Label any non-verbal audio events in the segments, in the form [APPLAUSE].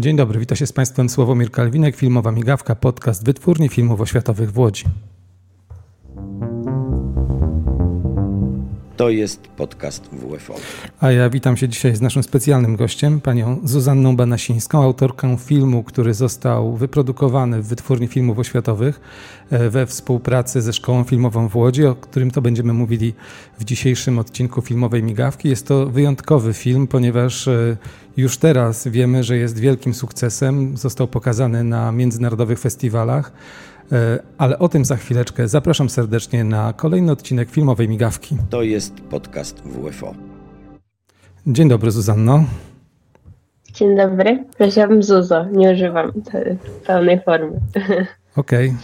Dzień dobry, witam się z Państwem Sławomir Kalwinek, filmowa migawka, podcast Wytwórni Filmów Oświatowych w Łodzi. To jest podcast WFO. A ja witam się dzisiaj z naszym specjalnym gościem, panią Zuzanną Banasińską, autorką filmu, który został wyprodukowany w Wytwórni Filmów Oświatowych e, we współpracy ze Szkołą Filmową w Łodzi, o którym to będziemy mówili w dzisiejszym odcinku Filmowej Migawki. Jest to wyjątkowy film, ponieważ e, już teraz wiemy, że jest wielkim sukcesem. Został pokazany na międzynarodowych festiwalach. E, ale o tym za chwileczkę. Zapraszam serdecznie na kolejny odcinek filmowej migawki. To jest podcast WFO. Dzień dobry, Zuzanno. Dzień dobry. Prosiłabym Zuzo, nie używam pełnej formy. [LAUGHS] Okej. Okay.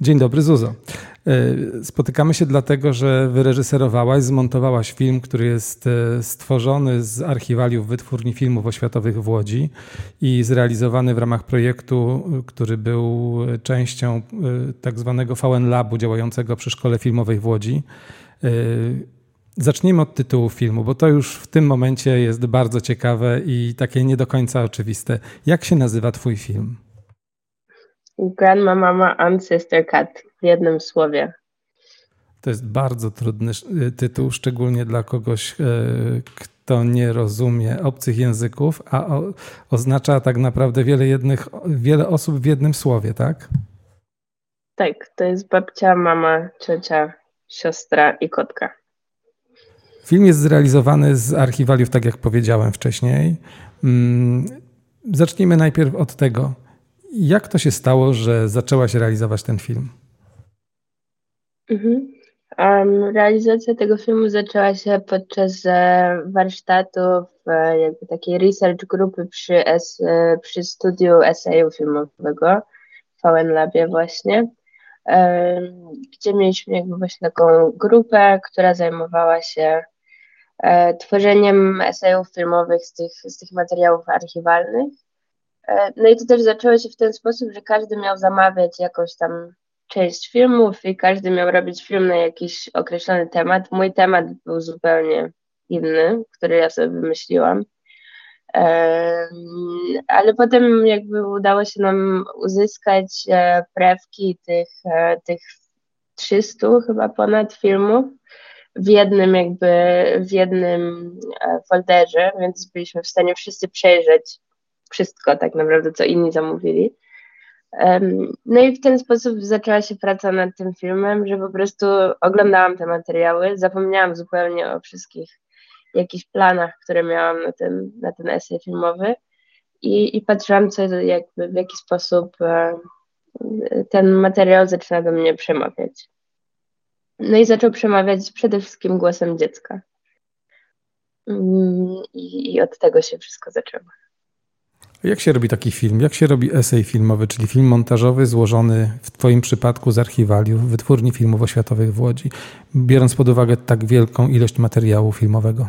Dzień dobry, Zuzo. E, spotykamy się dlatego, że wyreżyserowałaś, zmontowałaś film, który jest e, stworzony z archiwaliów Wytwórni Filmów Oświatowych w Łodzi i zrealizowany w ramach projektu, który był częścią e, tak zwanego VN Labu działającego przy Szkole Filmowej w Łodzi. Zacznijmy od tytułu filmu, bo to już w tym momencie jest bardzo ciekawe i takie nie do końca oczywiste. Jak się nazywa Twój film? Grandma Mama and Sister Cat w jednym słowie. To jest bardzo trudny y, tytuł, szczególnie dla kogoś, y, kto nie rozumie obcych języków, a oznacza tak naprawdę wiele, jednych, wiele osób w jednym słowie, tak? Tak, to jest babcia, mama, ciocia, siostra i kotka. Film jest zrealizowany z archiwaliów, tak jak powiedziałem wcześniej. Mm, zacznijmy najpierw od tego, jak to się stało, że zaczęłaś realizować ten film? Mhm. Um, realizacja tego filmu zaczęła się podczas e, warsztatów e, jakby takiej research grupy przy, e, przy studiu eseju filmowego w VN Labie właśnie, gdzie mieliśmy jakby właśnie taką grupę, która zajmowała się tworzeniem esejów filmowych z tych, z tych materiałów archiwalnych. E, no i to też zaczęło się w ten sposób, że każdy miał zamawiać jakąś tam część filmów i każdy miał robić film na jakiś określony temat. Mój temat był zupełnie inny, który ja sobie wymyśliłam. Ale potem jakby udało się nam uzyskać e, prewki tych, e, tych 300 chyba ponad filmów w jednym jakby, w jednym folderze, więc byliśmy w stanie wszyscy przejrzeć wszystko tak naprawdę, co inni zamówili. No i w ten sposób zaczęła się praca nad tym filmem, że po prostu oglądałam te materiały, zapomniałam zupełnie o wszystkich jakichś planach, które miałam na ten, na ten esej filmowy i, i patrzyłam, co jakby, w jaki sposób e, ten materiał zaczyna do mnie przemawiać. No i zaczął przemawiać przede wszystkim głosem dziecka. Mm, I, i od tego się wszystko zaczęło. Jak się robi taki film? Jak się robi esej filmowy, czyli film montażowy złożony w Twoim przypadku z archiwaliów Wytwórni Filmów Oświatowych w Łodzi, biorąc pod uwagę tak wielką ilość materiału filmowego?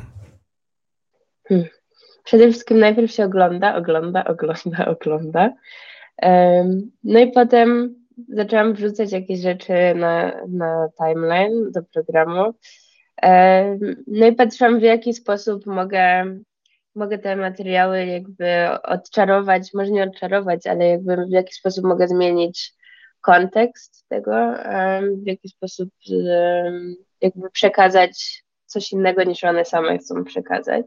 Hmm. Przede wszystkim najpierw się ogląda, ogląda, ogląda, ogląda. No i potem zaczęłam wrzucać jakieś rzeczy na, na timeline do programu. No i patrzyłam, w jaki sposób mogę mogę te materiały jakby odczarować, może nie odczarować, ale jakby w jaki sposób mogę zmienić kontekst tego, w jaki sposób jakby przekazać coś innego niż one same chcą przekazać.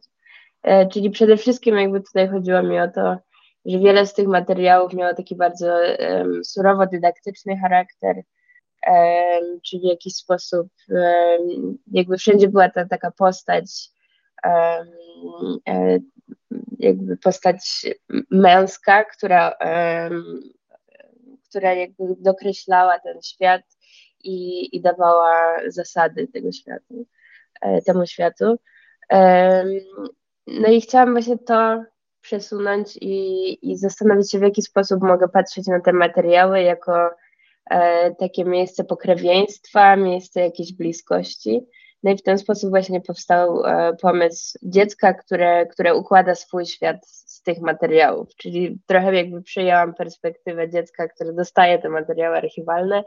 E, czyli przede wszystkim jakby tutaj chodziło mi o to, że wiele z tych materiałów miało taki bardzo um, surowo dydaktyczny charakter, um, czyli w jakiś sposób um, jakby wszędzie była ta taka postać jakby postać męska, która, która jakby dokreślała ten świat i, i dawała zasady tego światu, e, temu światu. No i chciałam właśnie to przesunąć i, i zastanowić się, w jaki sposób mogę patrzeć na te materiały jako e, takie miejsce pokrewieństwa, miejsce jakiejś bliskości. No i w ten sposób właśnie powstał e, pomysł dziecka, które, które układa swój świat z tych materiałów. Czyli trochę jakby przyjęłam perspektywę dziecka, które dostaje te materiały archiwalne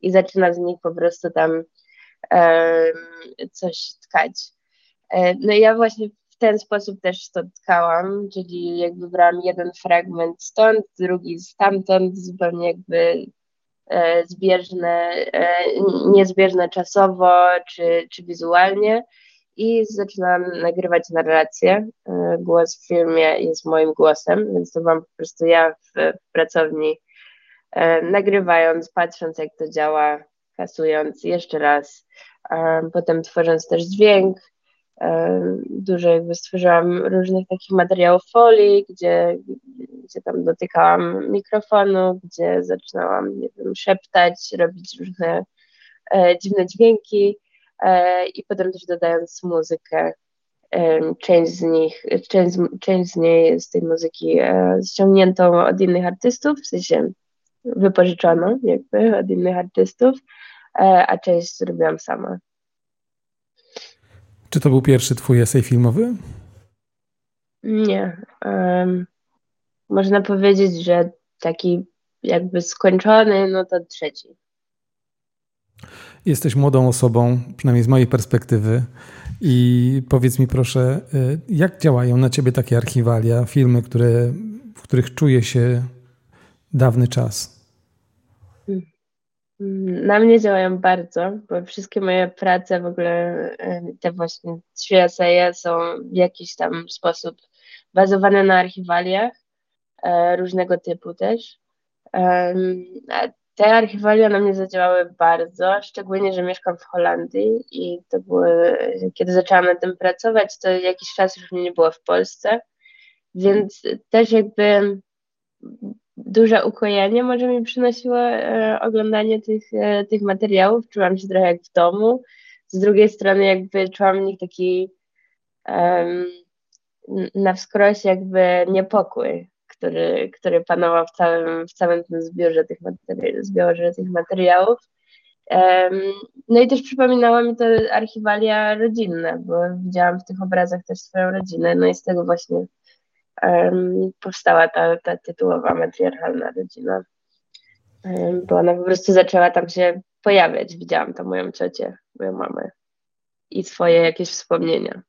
i zaczyna z nich po prostu tam coś tkać. E, no i ja właśnie w ten sposób też spotkałam, czyli jakby brałam jeden fragment stąd, drugi stamtąd, zupełnie jakby zbieżne, e, niezbieżne czasowo czy, czy wizualnie. I zaczynałam nagrywać narrację. E, głos w filmie jest moim głosem, więc to byłam po prostu ja w, w pracowni nagrywając, patrząc jak to działa, kasując jeszcze raz, potem tworząc też dźwięk, dużo jakby stworzyłam różnych takich materiałów folii, gdzie, gdzie tam dotykałam mikrofonu, gdzie zaczynałam, nie wiem, szeptać, robić różne e, dziwne dźwięki e, i potem też dodając muzykę. E, część z nich, część, część z niej, z tej muzyki e, ściągniętą od innych artystów, w sensie wypożyczoną jakby od innych artystów, e, a część zrobiłam sama. Czy to był pierwszy twój esej filmowy? Nie. Um, można powiedzieć, że taki jakby skończony, no to trzeci. Jesteś młodą osobą, przynajmniej z mojej perspektywy. I powiedz mi proszę, y, jak działają na ciebie takie archiwalia, filmy, które, w których czuje się dawny czas? Na mnie działają bardzo, bo wszystkie moje prace, w ogóle te właśnie trzy eseje są w jakiś tam sposób bazowane na archiwaliach e, różnego typu też. Te archiwalia na mnie zadziałały bardzo, szczególnie, że mieszkam w Holandii i to były, kiedy zaczęłam nad tym pracować, to jakiś czas już mnie nie było w Polsce, więc też jakby duże ukojenie może mi przynosiło e, oglądanie tych, e, tych materiałów. Czułam się trochę jak w domu. Z drugiej strony jakby czułam w nich taki um, na wskroś jakby niepokój, który, który panował w całym, w całym tym zbiorze tych, materi- zbiorze tych materiałów. Um, no i też przypominało mi to archiwalia rodzinne, bo widziałam w tych obrazach też swoją rodzinę, no i z tego właśnie powstała ta, ta tytułowa matriarchalna rodzina. Bo ona po prostu zaczęła tam się pojawiać. Widziałam tam moją ciocię, moją mamę i swoje jakieś wspomnienia.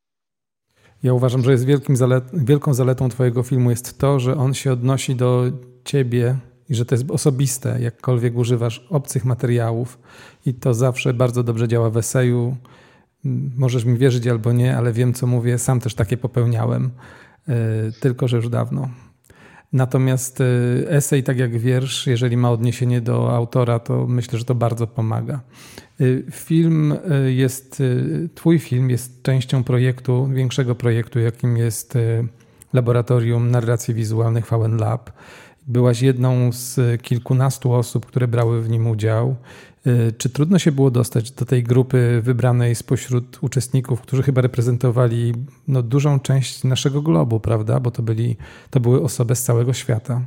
Ja uważam, że jest zalet, wielką zaletą Twojego filmu jest to, że on się odnosi do Ciebie i że to jest osobiste, jakkolwiek używasz obcych materiałów i to zawsze bardzo dobrze działa w eseju. Możesz mi wierzyć albo nie, ale wiem, co mówię. Sam też takie popełniałem. E, tylko że już dawno. Natomiast e, esej, tak jak wiersz, jeżeli ma odniesienie do autora, to myślę, że to bardzo pomaga. E, film jest, Twój film jest częścią projektu, większego projektu, jakim jest Laboratorium Narracji Wizualnych VN Lab. Byłaś jedną z kilkunastu osób, które brały w nim udział. Y, czy trudno się było dostać do tej grupy wybranej spośród uczestników, którzy chyba reprezentowali no, dużą część naszego globu, prawda? Bo to, byli, to były osoby z całego świata.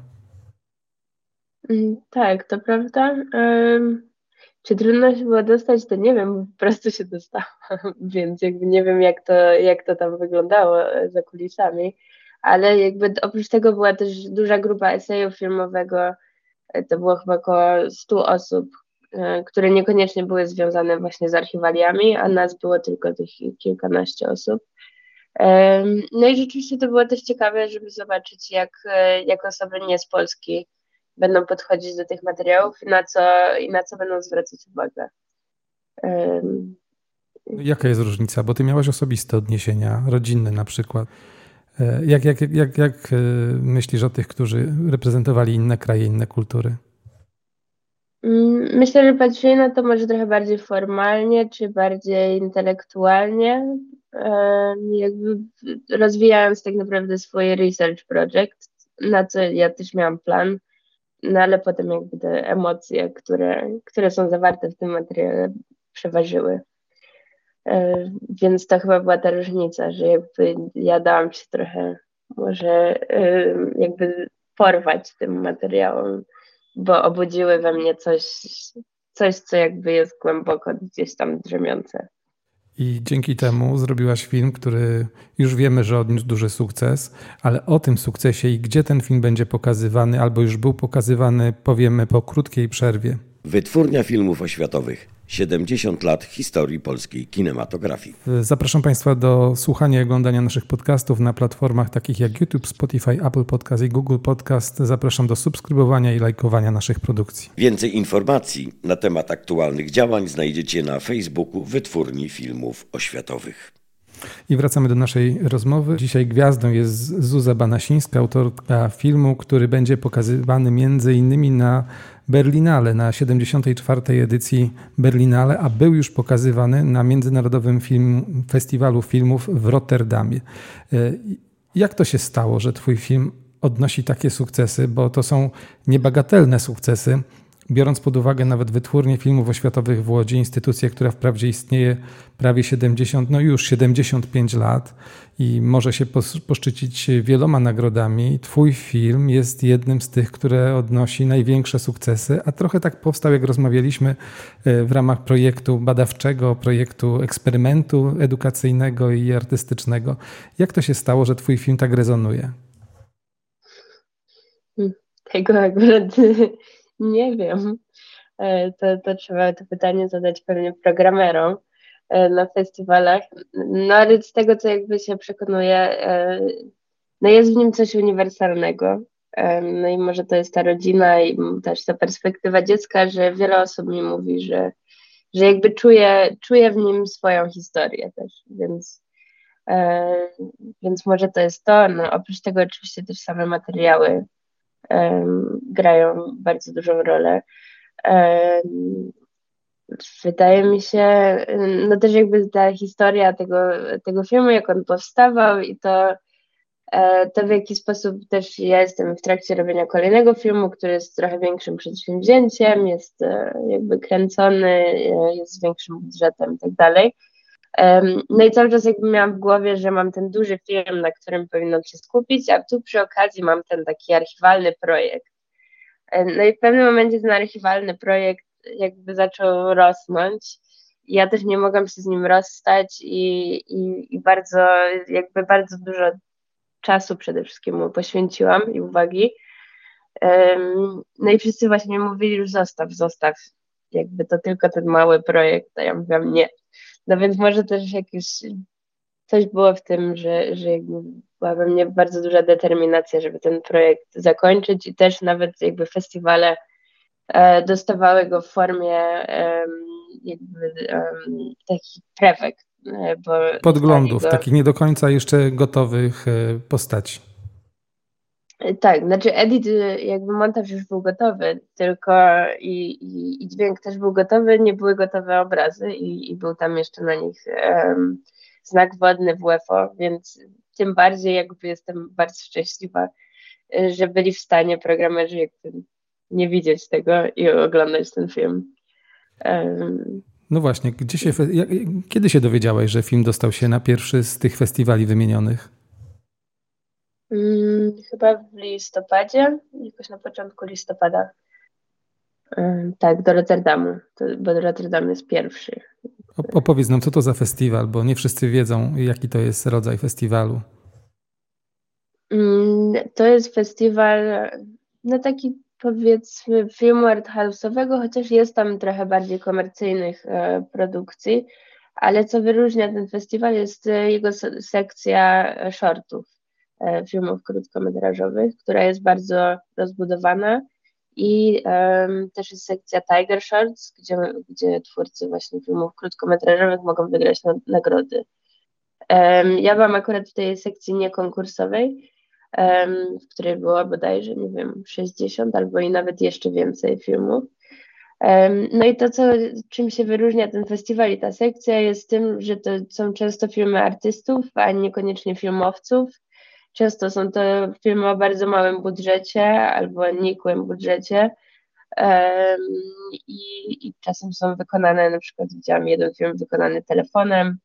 Mm, tak, to prawda. Czy trudno się było dostać, to nie wiem, po prostu się dostałam, [LAUGHS] więc jakby nie wiem, jak to, jak to tam wyglądało za kulisami, ale jakby oprócz tego była też duża grupa esejów filmowego, e, to było chyba około 100 osób, E, które niekoniecznie były związane właśnie z archiwaliami, a nas było tylko tych kilkanaście osób. No i rzeczywiście to było też ciekawe, żeby zobaczyć, jak, e, jak osoby nie z Polski będą podchodzić do tych materiałów i na co, i na co będą zwracać uwagę. Jaka jest różnica? Bo ty miałaś osobiste odniesienia, rodzinne na przykład. Jak, jak, jak, jak myślisz o tych, którzy reprezentowali inne kraje, inne kultury? Mm, myślę, że patrzyli na to może trochę bardziej formalnie, czy bardziej intelektualnie, jakby rozwijając tak naprawdę swoje research project, na co ja też miałam plan, no ale potem jakby te emocje, które, które są zawarte w tym materiale przeważyły. E, więc to chyba była ta różnica, że jakby ja dałam się trochę może jakby porwać tym materiałem bo obudziły we mnie coś, coś, co jakby jest głęboko gdzieś tam drzemiące. I dzięki temu zrobiłaś film, który już wiemy, że odniósł duży sukces, ale o tym sukcesie i gdzie ten film będzie pokazywany, albo już był pokazywany, powiemy po krótkiej przerwie. Wytwórnia filmów oświatowych. 70 lat historii polskiej kinematografii. Zapraszam Państwa do słuchania i oglądania naszych podcastów na platformach takich jak YouTube, Spotify, Apple Podcast i Google Podcast. Zapraszam do subskrybowania i lajkowania naszych produkcji. Więcej informacji na temat aktualnych działań znajdziecie na Facebooku Wytwórni Filmów Oświatowych. I wracamy do naszej rozmowy. Dzisiaj gwiazdą jest Zuza Banasińska, autorka filmu, który będzie pokazywany między innymi na Berlinale, na 74. edycji Berlinale, a był już pokazywany na Międzynarodowym Film, Festiwalu Filmów w Rotterdamie. E, jak to się stało, że Twój film odnosi takie sukcesy, bo to są niebagatelne sukcesy, biorąc pod uwagę nawet wytwórnię filmów oświatowych w Łodzi, instytucję, która wprawdzie istnieje prawie 70, no już 75 lat i może się poszczycić wieloma nagrodami. Twój film jest jednym z tych, które odnosi największe sukcesy, a trochę tak powstał, jak rozmawialiśmy e, w ramach projektu badawczego, projektu eksperymentu edukacyjnego i artystycznego. Jak to się stało, że Twój film tak rezonuje? Tego akurat nie wiem. E, to, to trzeba to pytanie zadać pewnie programerom e, na festiwalach. No ale z tego, co jakby się przekonuje, e, no jest w nim coś uniwersalnego. No i może to jest ta rodzina i też ta perspektywa dziecka, że wiele osób mi mówi, że, że jakby czuje, czuje w nim swoją historię też, więc, więc może to jest to. No, oprócz tego oczywiście też same materiały grają bardzo dużą rolę. Wydaje mi się, no też jakby ta historia tego, tego filmu, jak on powstawał i to, e, to w jaki sposób też ja jestem w trakcie robienia kolejnego filmu, który jest trochę większym przedsięwzięciem, jest e, jakby kręcony, e, jest z większym budżetem i tak dalej. No i cały czas jakby miałam w głowie, że mam ten duży film, na którym powinnam się skupić, a tu przy okazji mam ten taki archiwalny projekt. No i w pewnym momencie ten archiwalny projekt jakby zaczął rosnąć. Ja też nie mogłam się z nim rozstać i, i, i bardzo, jakby bardzo dużo czasu przede wszystkim mu poświęciłam i uwagi. No i wszyscy właśnie mówili, już zostaw, zostaw, jakby to tylko ten mały projekt, a ja mówiłam nie, no więc może też jakieś coś było w tym, że, że była we mnie bardzo duża determinacja, żeby ten projekt zakończyć i też nawet jakby festiwale e, dostawały go w formie e, jakby e, takich prewek. Bo Podglądów, go... takich nie do końca jeszcze gotowych e, postaci. Tak, znaczy edit, y, jakby montaż już był gotowy, tylko i, i, i dźwięk też był gotowy, nie były gotowe obrazy i, i był tam jeszcze na nich um, znak wodny w UFO, więc tym bardziej jakby jestem bardzo szczęśliwa, y, że byli w stanie programerzy jakby nie widzieć tego i oglądać ten film. Um, no właśnie, gdzie się, kiedy się dowiedziałeś, że film dostał się na pierwszy z tych festiwali wymienionych? Chyba w listopadzie, jakoś na początku listopada. tak, do Rotterdamu, bo Rotterdam jest pierwszy. Opowiedz nam, co to za festiwal, bo nie wszyscy wiedzą, jaki to jest rodzaj festiwalu. Hmm, to jest festiwal, no taki powiedzmy filmu arthouse'owego, chociaż jest tam trochę bardziej komercyjnych e, produkcji, ale co wyróżnia ten festiwal jest e, jego sekcja shortów. E, filmów krótkometrażowych, która jest bardzo rozbudowana i um, też jest sekcja Tiger Shorts, gdzie, gdzie twórcy właśnie filmów krótkometrażowych mogą wygrać na, nagrody. Um, ja byłam akurat w tej sekcji niekonkursowej, um, w której było bodajże, nie wiem, 60 albo i nawet jeszcze więcej filmów. No i to, co, czym się wyróżnia ten festiwal i ta sekcja, jest tym, że to są często filmy artystów, a niekoniecznie filmowców. Często są to filmy o bardzo małym budżecie albo nikłym budżecie. I, i, czasem są wykonane, na przykład widziałam jeden film wykonany telefonem,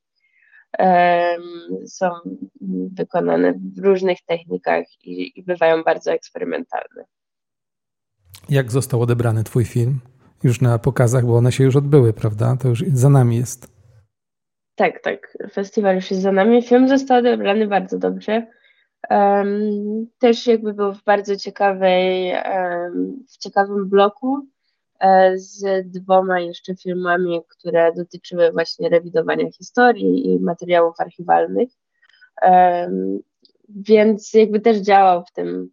są wykonane w różnych technikach i, i bywają bardzo eksperymentalne. Jak został odebrany Twój film? Już na pokazach, bo one się już odbyły, prawda? To już za nami jest. Tak, tak. Festiwal już jest za nami. Film został odebrany bardzo dobrze. Um, też jakby był w bardzo ciekawej, um, w ciekawym bloku, z dwoma jeszcze filmami, które dotyczyły właśnie rewidowania historii i materiałów archiwalnych. Więc jakby też działał w tym,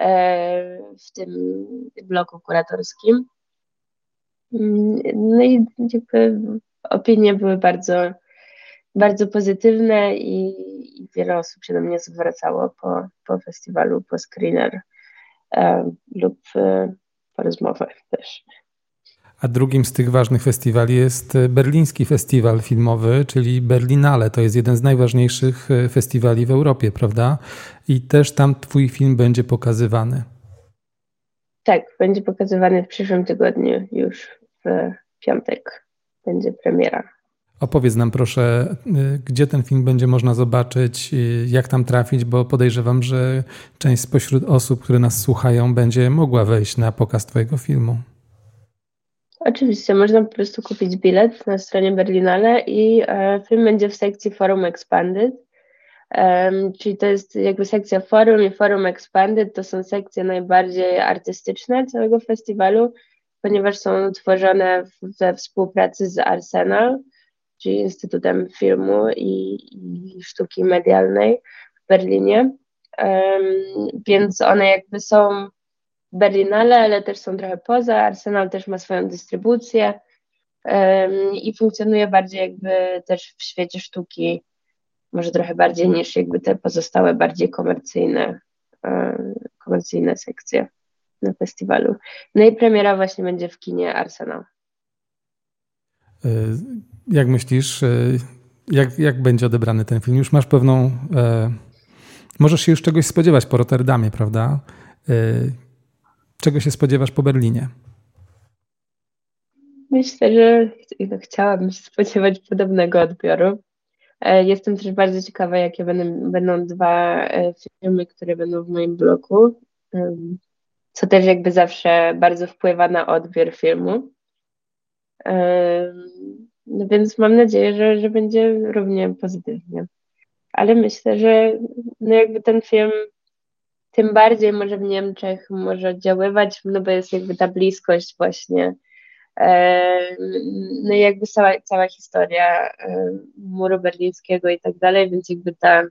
e, w tym bloku kuratorskim. No i jakby opinie były bardzo, bardzo pozytywne i, i wiele osób się do mnie zwracało po, po festiwalu, po screener e, lub e, po rozmowach też. A drugim z tych ważnych festiwali jest berliński festiwal filmowy, czyli Berlinale. To jest jeden z najważniejszych e, festiwali w Europie, prawda? I też tam Twój film będzie pokazywany. Tak, będzie pokazywany w przyszłym tygodniu, już w piątek będzie premiera. Opowiedz nam proszę, e, gdzie ten film będzie można zobaczyć, jak tam trafić, bo podejrzewam, że część spośród osób, które nas słuchają, będzie mogła wejść na pokaz Twojego filmu. Oczywiście, można po prostu kupić bilet na stronie Berlinale i e, film będzie w sekcji Forum Expanded. Czyli to jest jakby sekcja forum i forum expanded to są sekcje najbardziej artystyczne całego festiwalu, ponieważ są tworzone we współpracy z Arsenal, czyli Instytutem Filmu i, i Sztuki Medialnej w Berlinie. Um, więc one jakby są Berlinale, ale też są trochę poza. Arsenal też ma swoją dystrybucję um, i funkcjonuje bardziej jakby też w świecie sztuki, może trochę bardziej niż jakby te pozostałe bardziej komercyjne, um, komercyjne sekcje na festiwalu. No i premiera właśnie będzie w kinie Arsenal. Jak myślisz, e, jak, jak będzie odebrany ten film? Już masz pewną. E, możesz się już czegoś spodziewać po Rotterdamie, prawda? E, Czego się spodziewasz po Berlinie? Myślę, że chciałabym się spodziewać podobnego odbioru. E, jestem też bardzo ciekawa, jakie będą, będą dwa e, filmy, które będą w moim bloku, co też jakby zawsze bardzo wpływa na odbiór filmu. Więc mam nadzieję, że, że będzie równie pozytywnie. Ale myślę, że no jakby ten film tym bardziej może w Niemczech może oddziaływać, no bo jest jakby ta bliskość właśnie. E, no i jakby cała, cała historia e, muru berlińskiego i tak dalej, więc jakby ta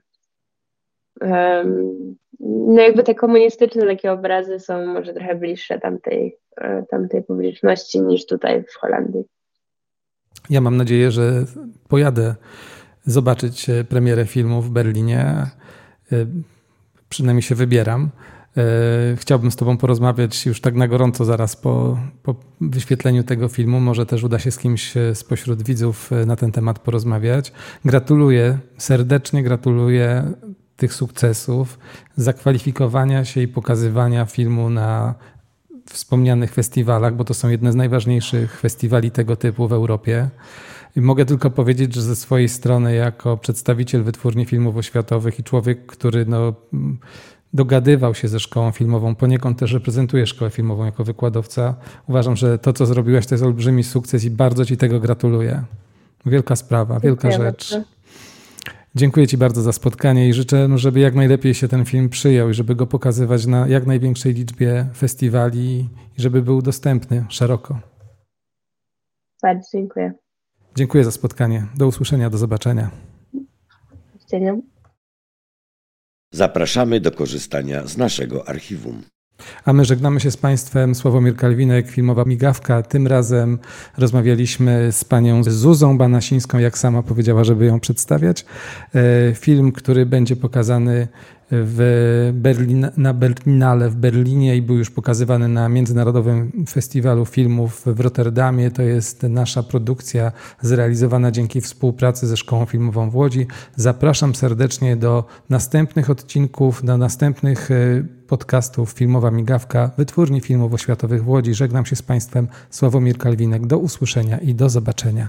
no jakby te komunistyczne takie obrazy są może trochę bliższe tamtej, e, tamtej publiczności niż tutaj w Holandii. Ja mam nadzieję, że pojadę zobaczyć premierę filmu w Berlinie przynajmniej się wybieram. E, chciałbym z Tobą porozmawiać już tak na gorąco zaraz po, po wyświetleniu tego filmu. Może też uda się z kimś e, spośród widzów e, na ten temat porozmawiać. Gratuluję, serdecznie gratuluję tych sukcesów, zakwalifikowania się i pokazywania filmu na wspomnianych festiwalach, bo to są jedne z najważniejszych festiwali tego typu w Europie. I mogę tylko powiedzieć, że ze swojej strony, jako przedstawiciel wytwórni filmów oświatowych i człowiek, który no, dogadywał się ze szkołą filmową, poniekąd też reprezentuje szkołę filmową jako wykładowca, uważam, że to, co zrobiłaś, to jest olbrzymi sukces i bardzo Ci tego gratuluję. Wielka sprawa, wielka rzecz. Dziękuję Ci bardzo za spotkanie i życzę, no, żeby jak najlepiej się ten film przyjął i żeby go pokazywać na jak największej liczbie festiwali i żeby był dostępny szeroko. Bardzo dziękuję. Dziękuję za spotkanie. Do usłyszenia, do zobaczenia. Zapraszamy do korzystania z naszego archiwum. A my żegnamy się z Państwem. Sławomir Kalwinek, filmowa migawka. Tym razem rozmawialiśmy z panią Zuzą Banasińską, jak sama powiedziała, żeby ją przedstawiać. E, film, który będzie pokazany w Berlin, na Berlinale w Berlinie i był już pokazywany na Międzynarodowym Festiwalu Filmów w Rotterdamie. To jest nasza produkcja zrealizowana dzięki współpracy ze Szkołą Filmową w Łodzi. Zapraszam serdecznie do następnych odcinków, do następnych e, podcastów Filmowa Migawka, Wytwórni Filmów Oświatowych w Łodzi. Żegnam się z Państwem, Sławomir Kalwinek. Do usłyszenia i do zobaczenia.